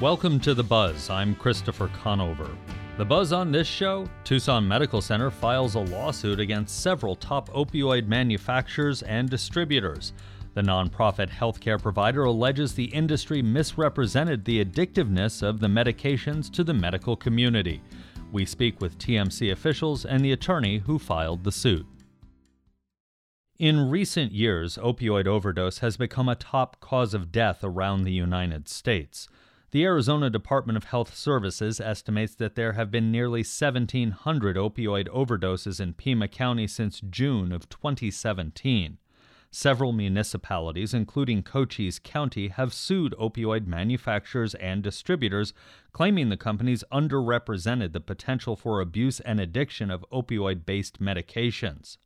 Welcome to The Buzz. I'm Christopher Conover. The buzz on this show Tucson Medical Center files a lawsuit against several top opioid manufacturers and distributors. The nonprofit healthcare provider alleges the industry misrepresented the addictiveness of the medications to the medical community. We speak with TMC officials and the attorney who filed the suit. In recent years, opioid overdose has become a top cause of death around the United States. The Arizona Department of Health Services estimates that there have been nearly 1,700 opioid overdoses in Pima County since June of 2017. Several municipalities, including Cochise County, have sued opioid manufacturers and distributors, claiming the companies underrepresented the potential for abuse and addiction of opioid based medications.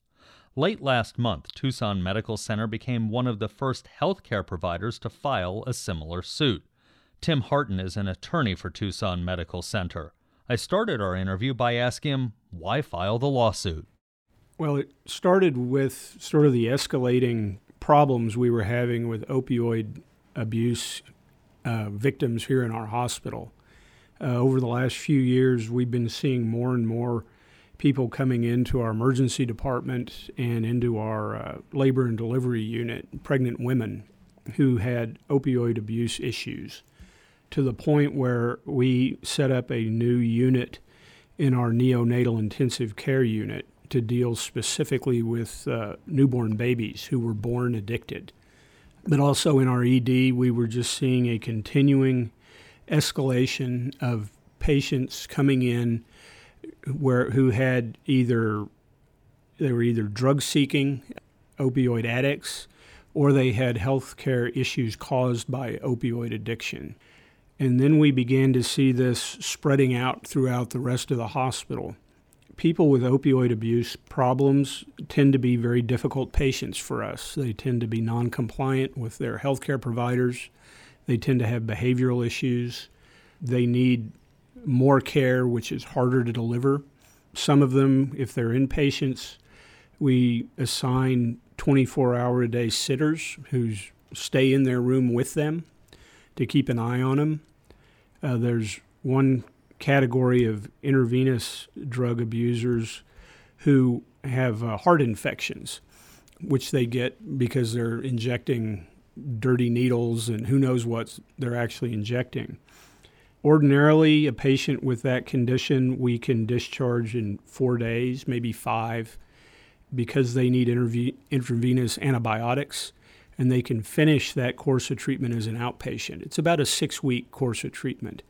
Late last month, Tucson Medical Center became one of the first healthcare providers to file a similar suit. Tim Harton is an attorney for Tucson Medical Center. I started our interview by asking him why file the lawsuit. Well, it started with sort of the escalating problems we were having with opioid abuse uh, victims here in our hospital. Uh, over the last few years, we've been seeing more and more people coming into our emergency department and into our uh, labor and delivery unit, pregnant women who had opioid abuse issues to the point where we set up a new unit in our neonatal intensive care unit to deal specifically with uh, newborn babies who were born addicted. But also in our ED, we were just seeing a continuing escalation of patients coming in where who had either they were either drug seeking opioid addicts or they had health care issues caused by opioid addiction. And then we began to see this spreading out throughout the rest of the hospital. People with opioid abuse problems tend to be very difficult patients for us. They tend to be non compliant with their healthcare providers. They tend to have behavioral issues. They need more care, which is harder to deliver. Some of them, if they're inpatients, we assign 24 hour a day sitters who stay in their room with them to keep an eye on them. Uh, there's one category of intravenous drug abusers who have uh, heart infections, which they get because they're injecting dirty needles and who knows what they're actually injecting. Ordinarily, a patient with that condition, we can discharge in four days, maybe five, because they need interve- intravenous antibiotics and they can finish that course of treatment as an outpatient. It's about a six week course of treatment.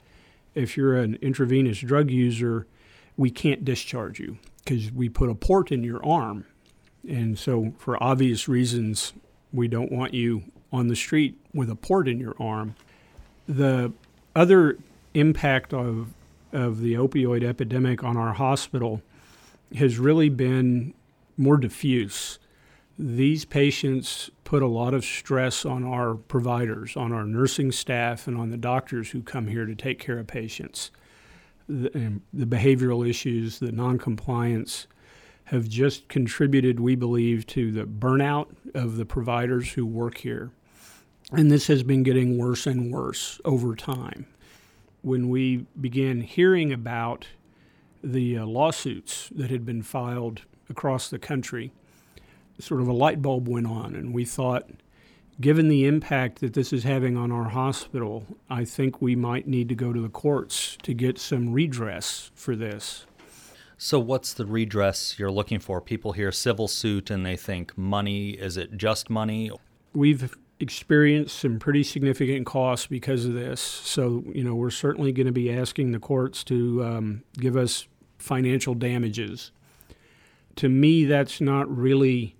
If you're an intravenous drug user, we can't discharge you because we put a port in your arm. And so, for obvious reasons, we don't want you on the street with a port in your arm. The other impact of, of the opioid epidemic on our hospital has really been more diffuse these patients put a lot of stress on our providers, on our nursing staff, and on the doctors who come here to take care of patients. The, the behavioral issues, the noncompliance, have just contributed, we believe, to the burnout of the providers who work here. And this has been getting worse and worse over time. When we began hearing about the uh, lawsuits that had been filed across the country, sort of a light bulb went on, and we thought, given the impact that this is having on our hospital, I think we might need to go to the courts to get some redress for this. So, what's the redress you're looking for? People hear civil suit and they think money. Is it just money? We've experienced some pretty significant costs because of this. So, you know, we're certainly going to be asking the courts to um, give us financial damages. To me, that's not really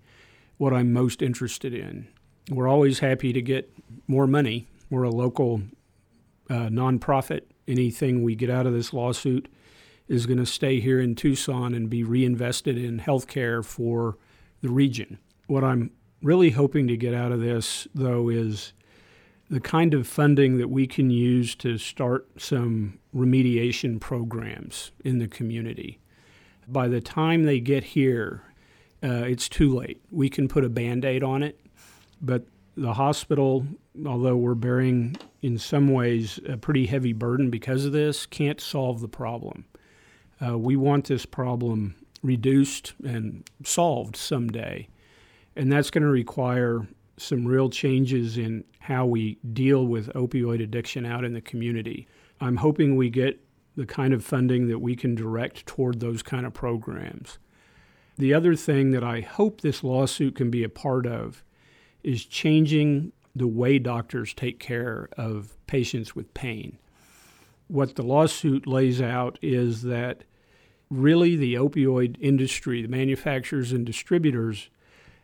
what I'm most interested in. We're always happy to get more money. We're a local uh, nonprofit. Anything we get out of this lawsuit is going to stay here in Tucson and be reinvested in healthcare for the region. What I'm really hoping to get out of this, though, is the kind of funding that we can use to start some remediation programs in the community. By the time they get here, uh, it's too late. We can put a band aid on it, but the hospital, although we're bearing in some ways a pretty heavy burden because of this, can't solve the problem. Uh, we want this problem reduced and solved someday. And that's going to require some real changes in how we deal with opioid addiction out in the community. I'm hoping we get the kind of funding that we can direct toward those kind of programs. The other thing that I hope this lawsuit can be a part of is changing the way doctors take care of patients with pain. What the lawsuit lays out is that really the opioid industry, the manufacturers and distributors,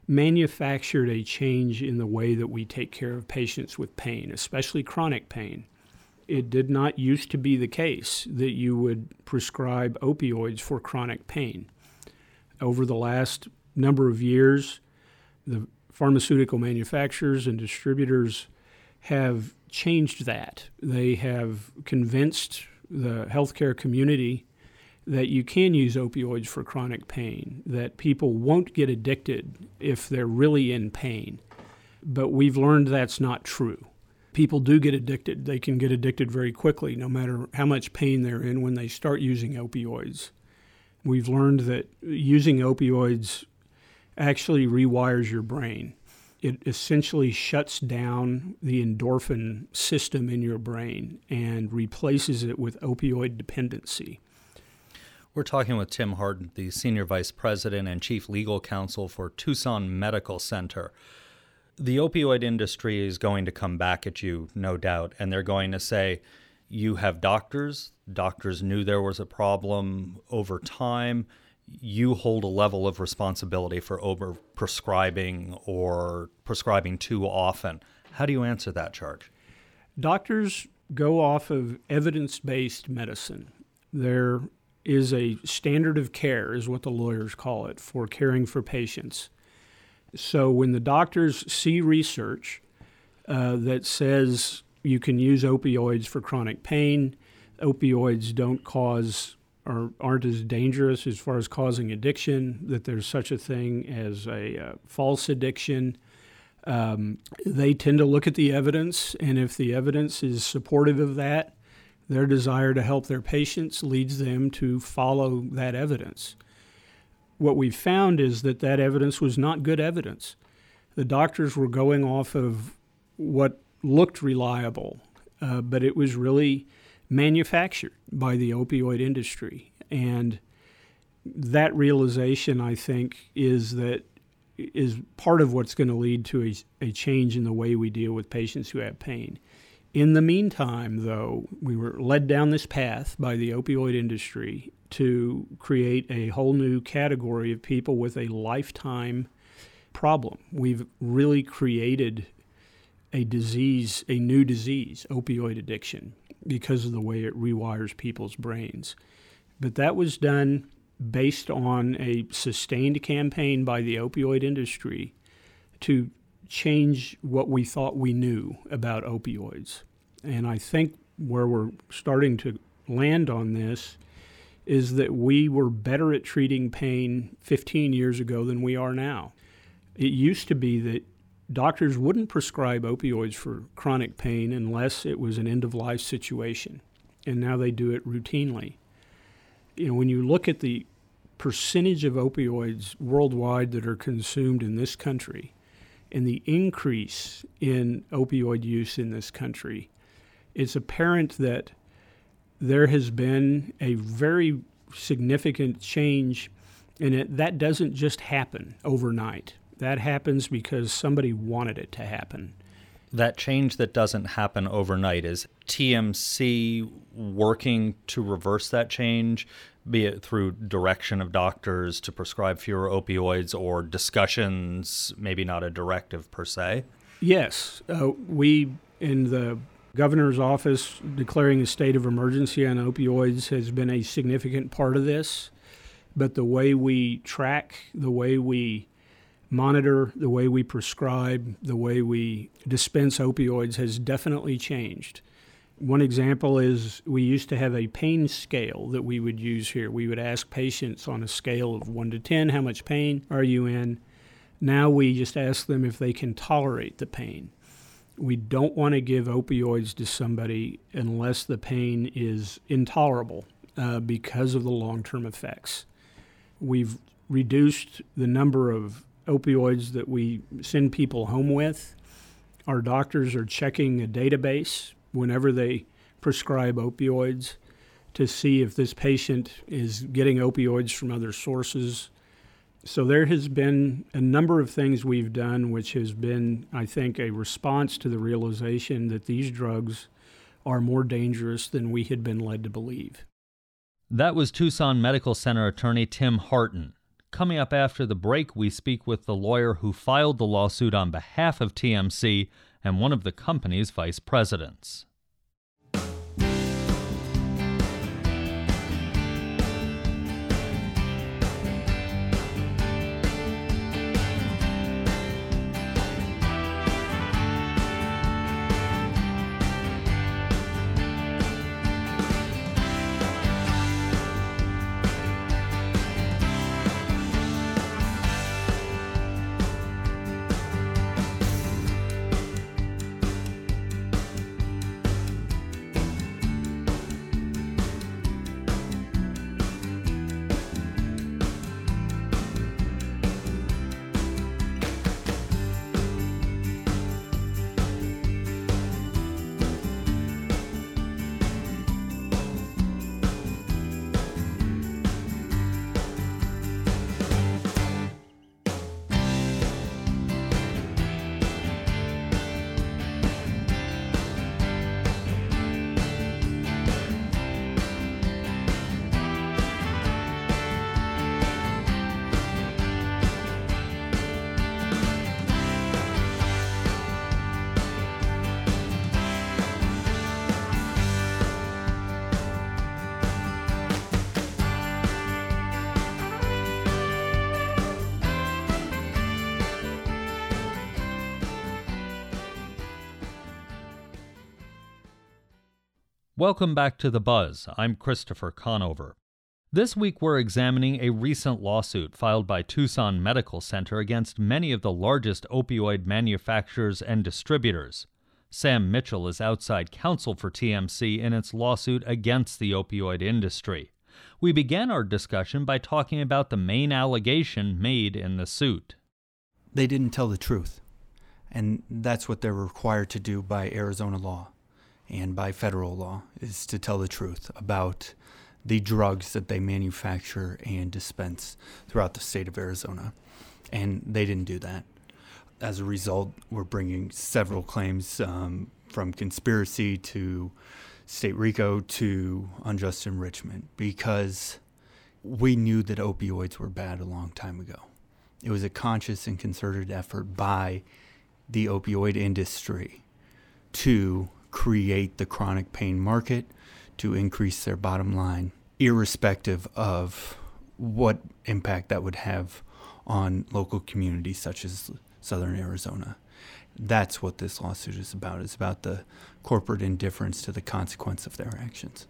manufactured a change in the way that we take care of patients with pain, especially chronic pain. It did not used to be the case that you would prescribe opioids for chronic pain. Over the last number of years, the pharmaceutical manufacturers and distributors have changed that. They have convinced the healthcare community that you can use opioids for chronic pain, that people won't get addicted if they're really in pain. But we've learned that's not true. People do get addicted. They can get addicted very quickly, no matter how much pain they're in when they start using opioids. We've learned that using opioids actually rewires your brain. It essentially shuts down the endorphin system in your brain and replaces it with opioid dependency. We're talking with Tim Harden, the Senior Vice President and Chief Legal Counsel for Tucson Medical Center. The opioid industry is going to come back at you, no doubt, and they're going to say, you have doctors. Doctors knew there was a problem over time. You hold a level of responsibility for over prescribing or prescribing too often. How do you answer that charge? Doctors go off of evidence based medicine. They're a standard of care, is what the lawyers call it, for caring for patients. So when the doctors see research uh, that says you can use opioids for chronic pain, opioids don't cause or aren't as dangerous as far as causing addiction, that there's such a thing as a uh, false addiction. Um, they tend to look at the evidence, and if the evidence is supportive of that, their desire to help their patients leads them to follow that evidence. What we found is that that evidence was not good evidence. The doctors were going off of what looked reliable, uh, but it was really manufactured by the opioid industry. And that realization, I think, is that is part of what's going to lead to a, a change in the way we deal with patients who have pain. In the meantime, though, we were led down this path by the opioid industry to create a whole new category of people with a lifetime problem. We've really created a disease, a new disease, opioid addiction, because of the way it rewires people's brains. But that was done based on a sustained campaign by the opioid industry to change what we thought we knew about opioids. And I think where we're starting to land on this is that we were better at treating pain 15 years ago than we are now. It used to be that doctors wouldn't prescribe opioids for chronic pain unless it was an end of life situation, and now they do it routinely. You know, when you look at the percentage of opioids worldwide that are consumed in this country, and the increase in opioid use in this country, it's apparent that there has been a very significant change, and it, that doesn't just happen overnight. That happens because somebody wanted it to happen. That change that doesn't happen overnight is TMC working to reverse that change? be it through direction of doctors to prescribe fewer opioids or discussions, maybe not a directive per se? Yes. Uh, we, in the governor's office, declaring a state of emergency on opioids has been a significant part of this. But the way we track, the way we monitor, the way we prescribe, the way we dispense opioids has definitely changed. One example is we used to have a pain scale that we would use here. We would ask patients on a scale of 1 to 10, how much pain are you in? Now we just ask them if they can tolerate the pain. We don't want to give opioids to somebody unless the pain is intolerable uh, because of the long term effects. We've reduced the number of opioids that we send people home with. Our doctors are checking a database whenever they prescribe opioids to see if this patient is getting opioids from other sources. So there has been a number of things we've done which has been, I think, a response to the realization that these drugs are more dangerous than we had been led to believe. That was Tucson Medical Center attorney Tim Harton. Coming up after the break, we speak with the lawyer who filed the lawsuit on behalf of TMC and one of the company's vice presidents. Welcome back to The Buzz. I'm Christopher Conover. This week we're examining a recent lawsuit filed by Tucson Medical Center against many of the largest opioid manufacturers and distributors. Sam Mitchell is outside counsel for TMC in its lawsuit against the opioid industry. We began our discussion by talking about the main allegation made in the suit. They didn't tell the truth, and that's what they're required to do by Arizona law and by federal law is to tell the truth about the drugs that they manufacture and dispense throughout the state of Arizona. And they didn't do that. As a result, we're bringing several claims um, from conspiracy to state RICO to unjust enrichment because we knew that opioids were bad a long time ago. It was a conscious and concerted effort by the opioid industry to create the chronic pain market to increase their bottom line, irrespective of what impact that would have on local communities such as southern Arizona. That's what this lawsuit is about. It's about the corporate indifference to the consequence of their actions.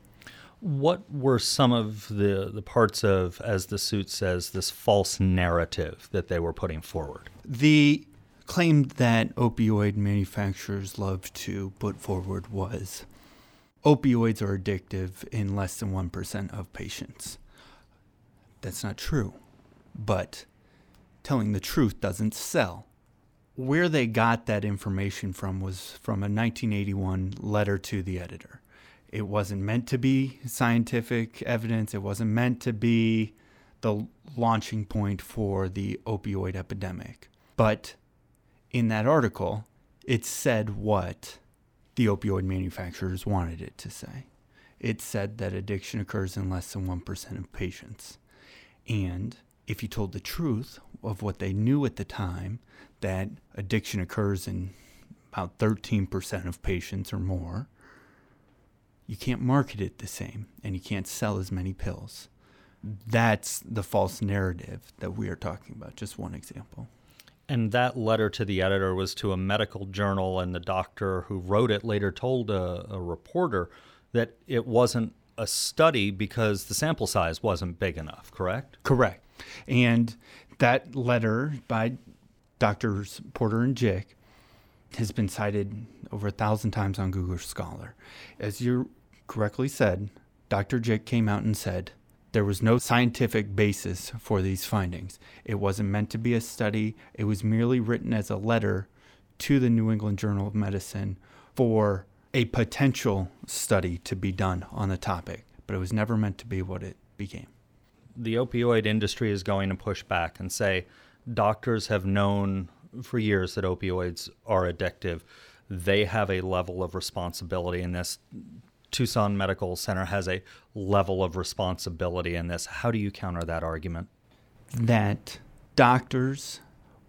What were some of the, the parts of, as the suit says, this false narrative that they were putting forward? The claim that opioid manufacturers love to put forward was opioids are addictive in less than 1% of patients. That's not true. But telling the truth doesn't sell. Where they got that information from was from a 1981 letter to the editor. It wasn't meant to be scientific evidence, it wasn't meant to be the launching point for the opioid epidemic. But in that article, it said what the opioid manufacturers wanted it to say. It said that addiction occurs in less than 1% of patients. And if you told the truth of what they knew at the time, that addiction occurs in about 13% of patients or more, you can't market it the same and you can't sell as many pills. That's the false narrative that we are talking about. Just one example. And that letter to the editor was to a medical journal, and the doctor who wrote it later told a, a reporter that it wasn't a study because the sample size wasn't big enough, correct? Correct. And that letter by Doctors Porter and Jick has been cited over a thousand times on Google Scholar. As you correctly said, Dr. Jick came out and said there was no scientific basis for these findings. It wasn't meant to be a study, it was merely written as a letter to the New England Journal of Medicine for a potential study to be done on the topic, but it was never meant to be what it became. The opioid industry is going to push back and say doctors have known for years that opioids are addictive. They have a level of responsibility in this. Tucson Medical Center has a level of responsibility in this. How do you counter that argument? That doctors,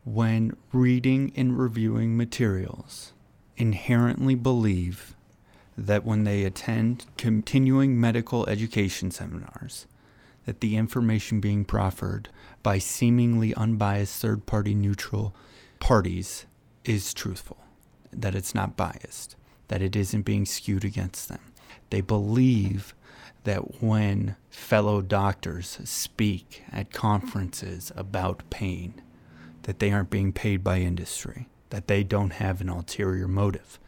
when reading and reviewing materials, inherently believe that when they attend continuing medical education seminars, that the information being proffered by seemingly unbiased third party neutral parties is truthful, that it's not biased, that it isn't being skewed against them. They believe that when fellow doctors speak at conferences about pain, that they aren't being paid by industry, that they don't have an ulterior motive.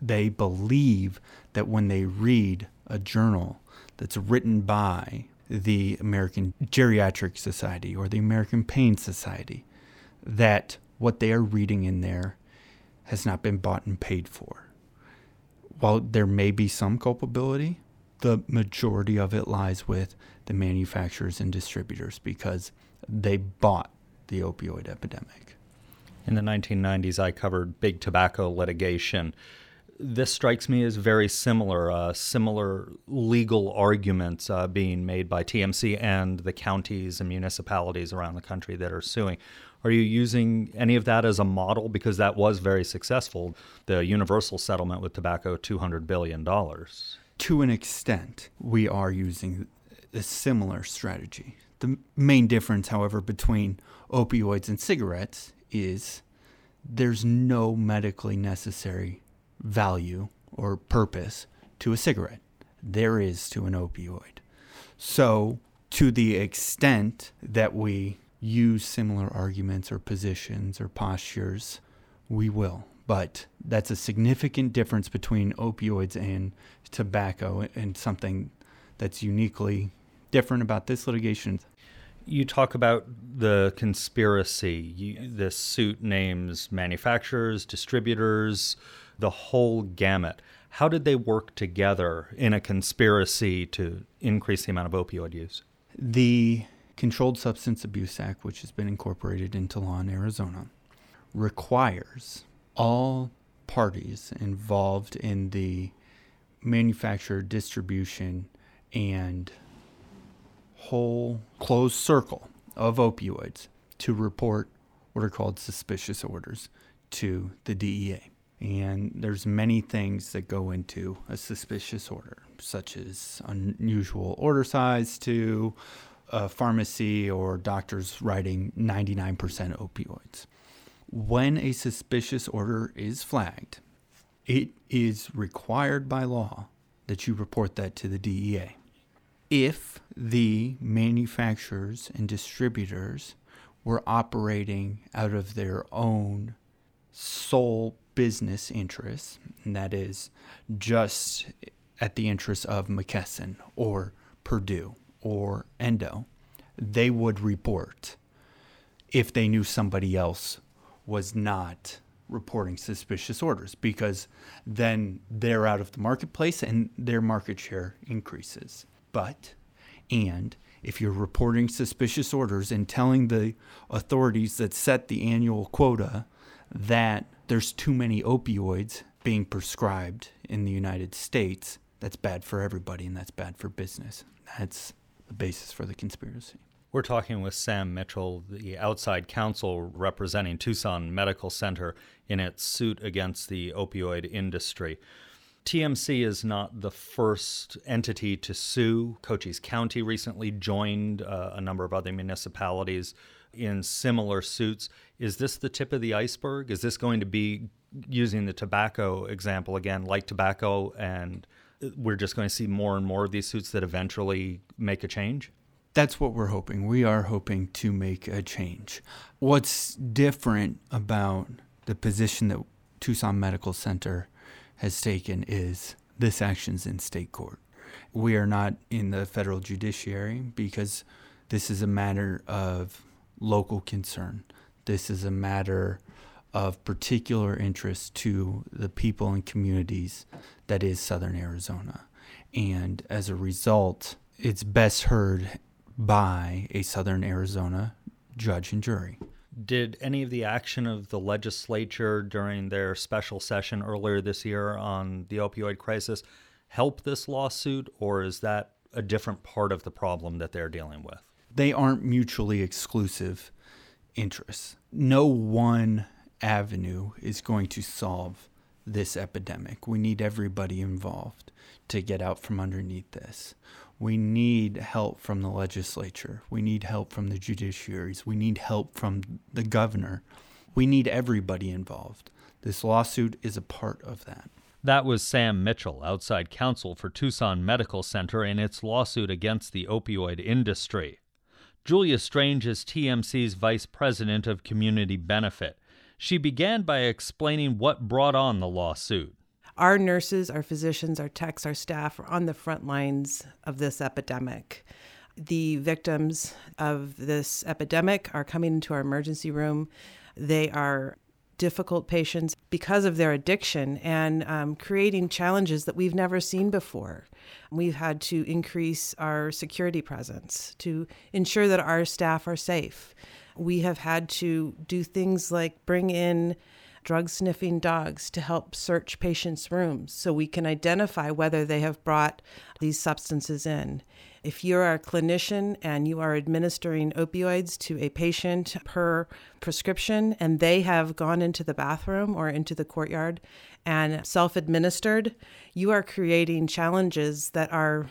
They believe that when they read a journal that's written by the American Geriatric Society or the American Pain Society, that what they are reading in there has not been bought and paid for. While there may be some culpability, the majority of it lies with the manufacturers and distributors because they bought the opioid epidemic. In the 1990s, I covered big tobacco litigation this strikes me as very similar, uh, similar legal arguments uh, being made by TMC and the counties and municipalities around the country that are suing. Are you using any of that as a model? Because that was very successful. The universal settlement with tobacco, $200 billion. To an extent, we are using a similar strategy. The main difference, however, between opioids and cigarettes is there's no medically necessary value or purpose to a cigarette. There is to an opioid. So, to the extent that we use similar arguments or positions or postures, we will. But that's a significant difference between opioids and tobacco and something that's uniquely different about this litigation. You talk about the conspiracy. You, this suit names manufacturers, distributors, the whole gamut. How did they work together in a conspiracy to increase the amount of opioid use? The Controlled Substance Abuse Act, which has been incorporated into law in Arizona, requires all parties involved in the manufacture, distribution, and whole closed circle of opioids to report what are called suspicious orders to the DEA. And there's many things that go into a suspicious order, such as unusual order size to a pharmacy or doctors writing 99% opioids. When a suspicious order is flagged, it is required by law that you report that to the DEA. If the manufacturers and distributors were operating out of their own sole business interests, and that is just at the interest of McKesson or Purdue or Endo, they would report if they knew somebody else was not reporting suspicious orders because then they're out of the marketplace and their market share increases. But, and if you're reporting suspicious orders and telling the authorities that set the annual quota that there's too many opioids being prescribed in the United States, that's bad for everybody and that's bad for business. That's the basis for the conspiracy. We're talking with Sam Mitchell, the outside counsel representing Tucson Medical Center in its suit against the opioid industry. TMC is not the first entity to sue. Cochise County recently joined uh, a number of other municipalities in similar suits. Is this the tip of the iceberg? Is this going to be using the tobacco example again, like tobacco, and we're just going to see more and more of these suits that eventually make a change? That's what we're hoping. We are hoping to make a change. What's different about the position that Tucson Medical Center has taken is this action's in state court. We are not in the federal judiciary because this is a matter of local concern. This is a matter of particular interest to the people and communities that is Southern Arizona. And as a result, it's best heard by a Southern Arizona judge and jury. Did any of the action of the legislature during their special session earlier this year on the opioid crisis help this lawsuit, or is that a different part of the problem that they're dealing with? They aren't mutually exclusive interests. No one avenue is going to solve this epidemic. We need everybody involved to get out from underneath this. We need help from the legislature. We need help from the judiciaries. We need help from the governor. We need everybody involved. This lawsuit is a part of that. That was Sam Mitchell, outside counsel for Tucson Medical Center in its lawsuit against the opioid industry. Julia Strange is TMC's vice president of community benefit. She began by explaining what brought on the lawsuit. Our nurses, our physicians, our techs, our staff are on the front lines of this epidemic. The victims of this epidemic are coming into our emergency room. They are difficult patients because of their addiction and um, creating challenges that we've never seen before. We've had to increase our security presence to ensure that our staff are safe. We have had to do things like bring in drug sniffing dogs to help search patients' rooms so we can identify whether they have brought these substances in. If you're a clinician and you are administering opioids to a patient per prescription and they have gone into the bathroom or into the courtyard and self administered, you are creating challenges that are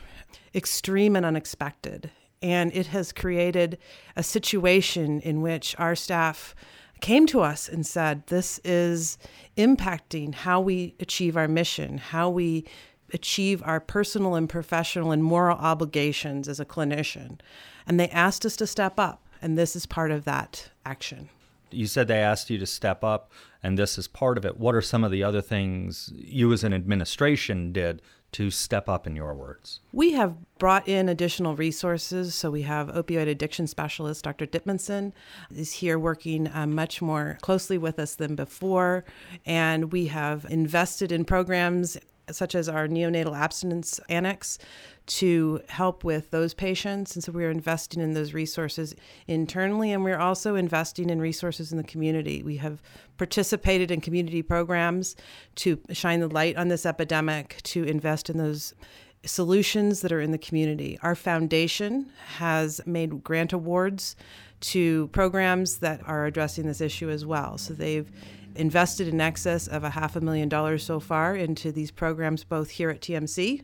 extreme and unexpected. And it has created a situation in which our staff came to us and said, This is impacting how we achieve our mission, how we achieve our personal and professional and moral obligations as a clinician. And they asked us to step up, and this is part of that action. You said they asked you to step up, and this is part of it. What are some of the other things you as an administration did to step up, in your words? We have brought in additional resources. So we have opioid addiction specialist Dr. Dittmanson is here working um, much more closely with us than before. And we have invested in programs such as our neonatal abstinence annex to help with those patients. And so we're investing in those resources internally, and we're also investing in resources in the community. We have participated in community programs to shine the light on this epidemic, to invest in those solutions that are in the community. Our foundation has made grant awards to programs that are addressing this issue as well. So they've invested in excess of a half a million dollars so far into these programs, both here at TMC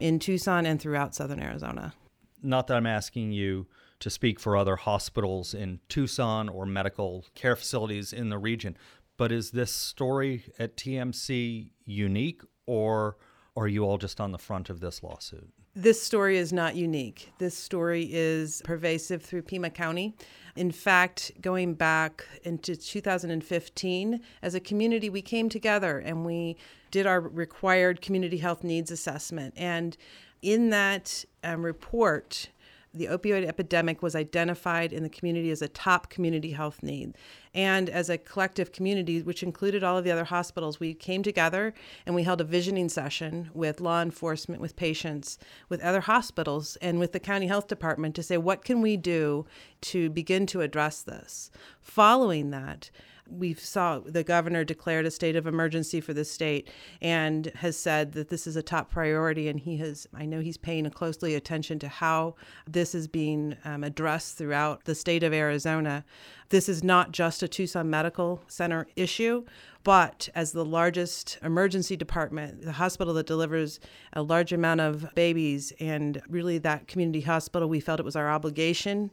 in Tucson and throughout southern Arizona. Not that I'm asking you to speak for other hospitals in Tucson or medical care facilities in the region, but is this story at TMC unique or are you all just on the front of this lawsuit? This story is not unique. This story is pervasive through Pima County. In fact, going back into 2015, as a community, we came together and we did our required community health needs assessment. And in that um, report, the opioid epidemic was identified in the community as a top community health need. And as a collective community, which included all of the other hospitals, we came together and we held a visioning session with law enforcement, with patients, with other hospitals, and with the county health department to say, what can we do to begin to address this? Following that, we saw the governor declared a state of emergency for the state and has said that this is a top priority. And he has i know he's paying closely attention to how this is being um, addressed throughout the state of arizona. This is not just a tucson medical center issue but as the largest emergency department the hospital that delivers a large amount of babies and really that community hospital we felt it was our obligation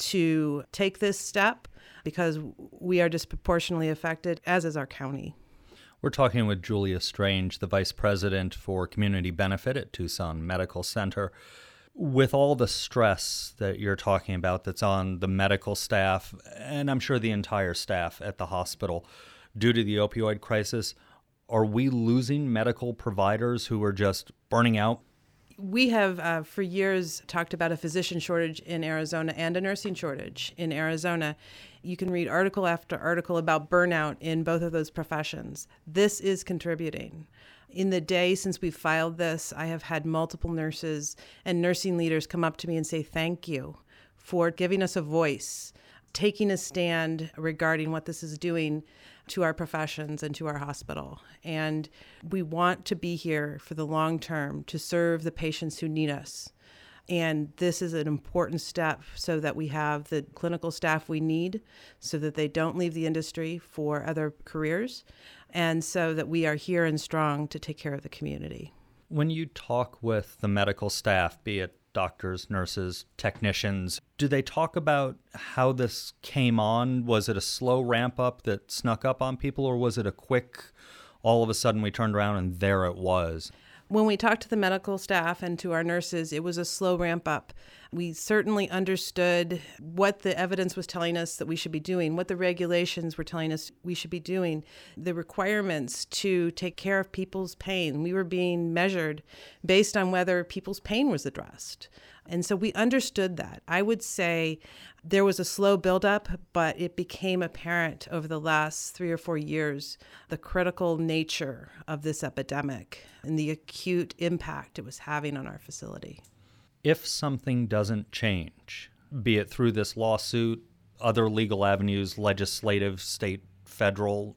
to take this step because we are disproportionately affected, as is our county. We're talking with Julia Strange, the Vice President for Community Benefit at Tucson Medical Center. With all the stress that you're talking about that's on the medical staff, and I'm sure the entire staff at the hospital, due to the opioid crisis. Are we losing medical providers who are just burning out? We have uh, for years talked about a physician shortage in Arizona and a nursing shortage in Arizona. You can read article after article about burnout in both of those professions. This is contributing. In the day since we filed this, I have had multiple nurses and nursing leaders come up to me and say, Thank you for giving us a voice, taking a stand regarding what this is doing to our professions and to our hospital. And we want to be here for the long term to serve the patients who need us. And this is an important step so that we have the clinical staff we need so that they don't leave the industry for other careers and so that we are here and strong to take care of the community. When you talk with the medical staff, be it doctors, nurses, technicians. Do they talk about how this came on? Was it a slow ramp up that snuck up on people, or was it a quick, all of a sudden we turned around and there it was? When we talked to the medical staff and to our nurses, it was a slow ramp up. We certainly understood what the evidence was telling us that we should be doing, what the regulations were telling us we should be doing, the requirements to take care of people's pain. We were being measured based on whether people's pain was addressed. And so we understood that. I would say there was a slow buildup, but it became apparent over the last three or four years the critical nature of this epidemic and the acute impact it was having on our facility if something doesn't change, be it through this lawsuit, other legal avenues, legislative, state, federal,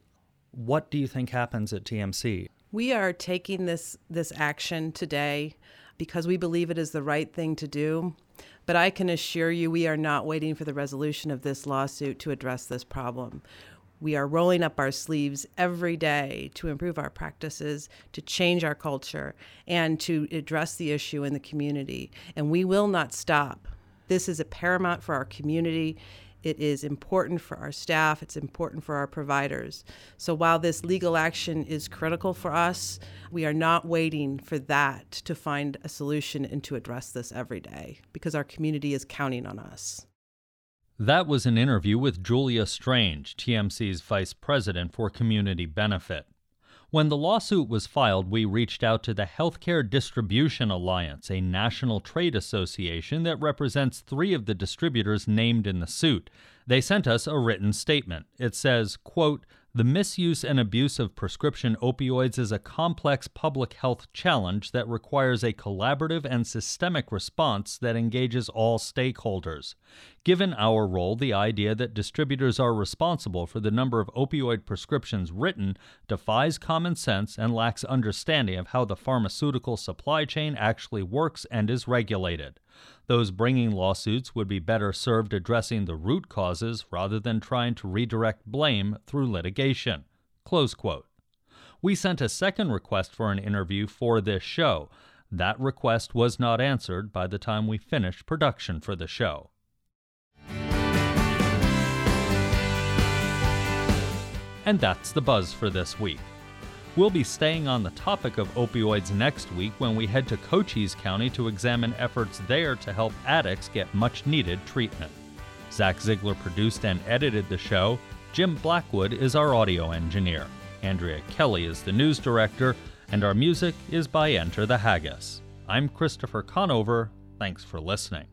what do you think happens at TMC? We are taking this this action today because we believe it is the right thing to do. But I can assure you we are not waiting for the resolution of this lawsuit to address this problem. We are rolling up our sleeves every day to improve our practices, to change our culture, and to address the issue in the community. And we will not stop. This is a paramount for our community. It is important for our staff. It's important for our providers. So while this legal action is critical for us, we are not waiting for that to find a solution and to address this every day because our community is counting on us. That was an interview with Julia Strange, TMC's Vice President for Community Benefit. When the lawsuit was filed, we reached out to the Healthcare Distribution Alliance, a national trade association that represents three of the distributors named in the suit. They sent us a written statement. It says, quote, the misuse and abuse of prescription opioids is a complex public health challenge that requires a collaborative and systemic response that engages all stakeholders. Given our role, the idea that distributors are responsible for the number of opioid prescriptions written defies common sense and lacks understanding of how the pharmaceutical supply chain actually works and is regulated. Those bringing lawsuits would be better served addressing the root causes rather than trying to redirect blame through litigation. Close quote. We sent a second request for an interview for this show. That request was not answered by the time we finished production for the show. And that's the buzz for this week. We'll be staying on the topic of opioids next week when we head to Cochise County to examine efforts there to help addicts get much needed treatment. Zach Ziegler produced and edited the show. Jim Blackwood is our audio engineer. Andrea Kelly is the news director, and our music is by Enter the Haggis. I'm Christopher Conover. Thanks for listening.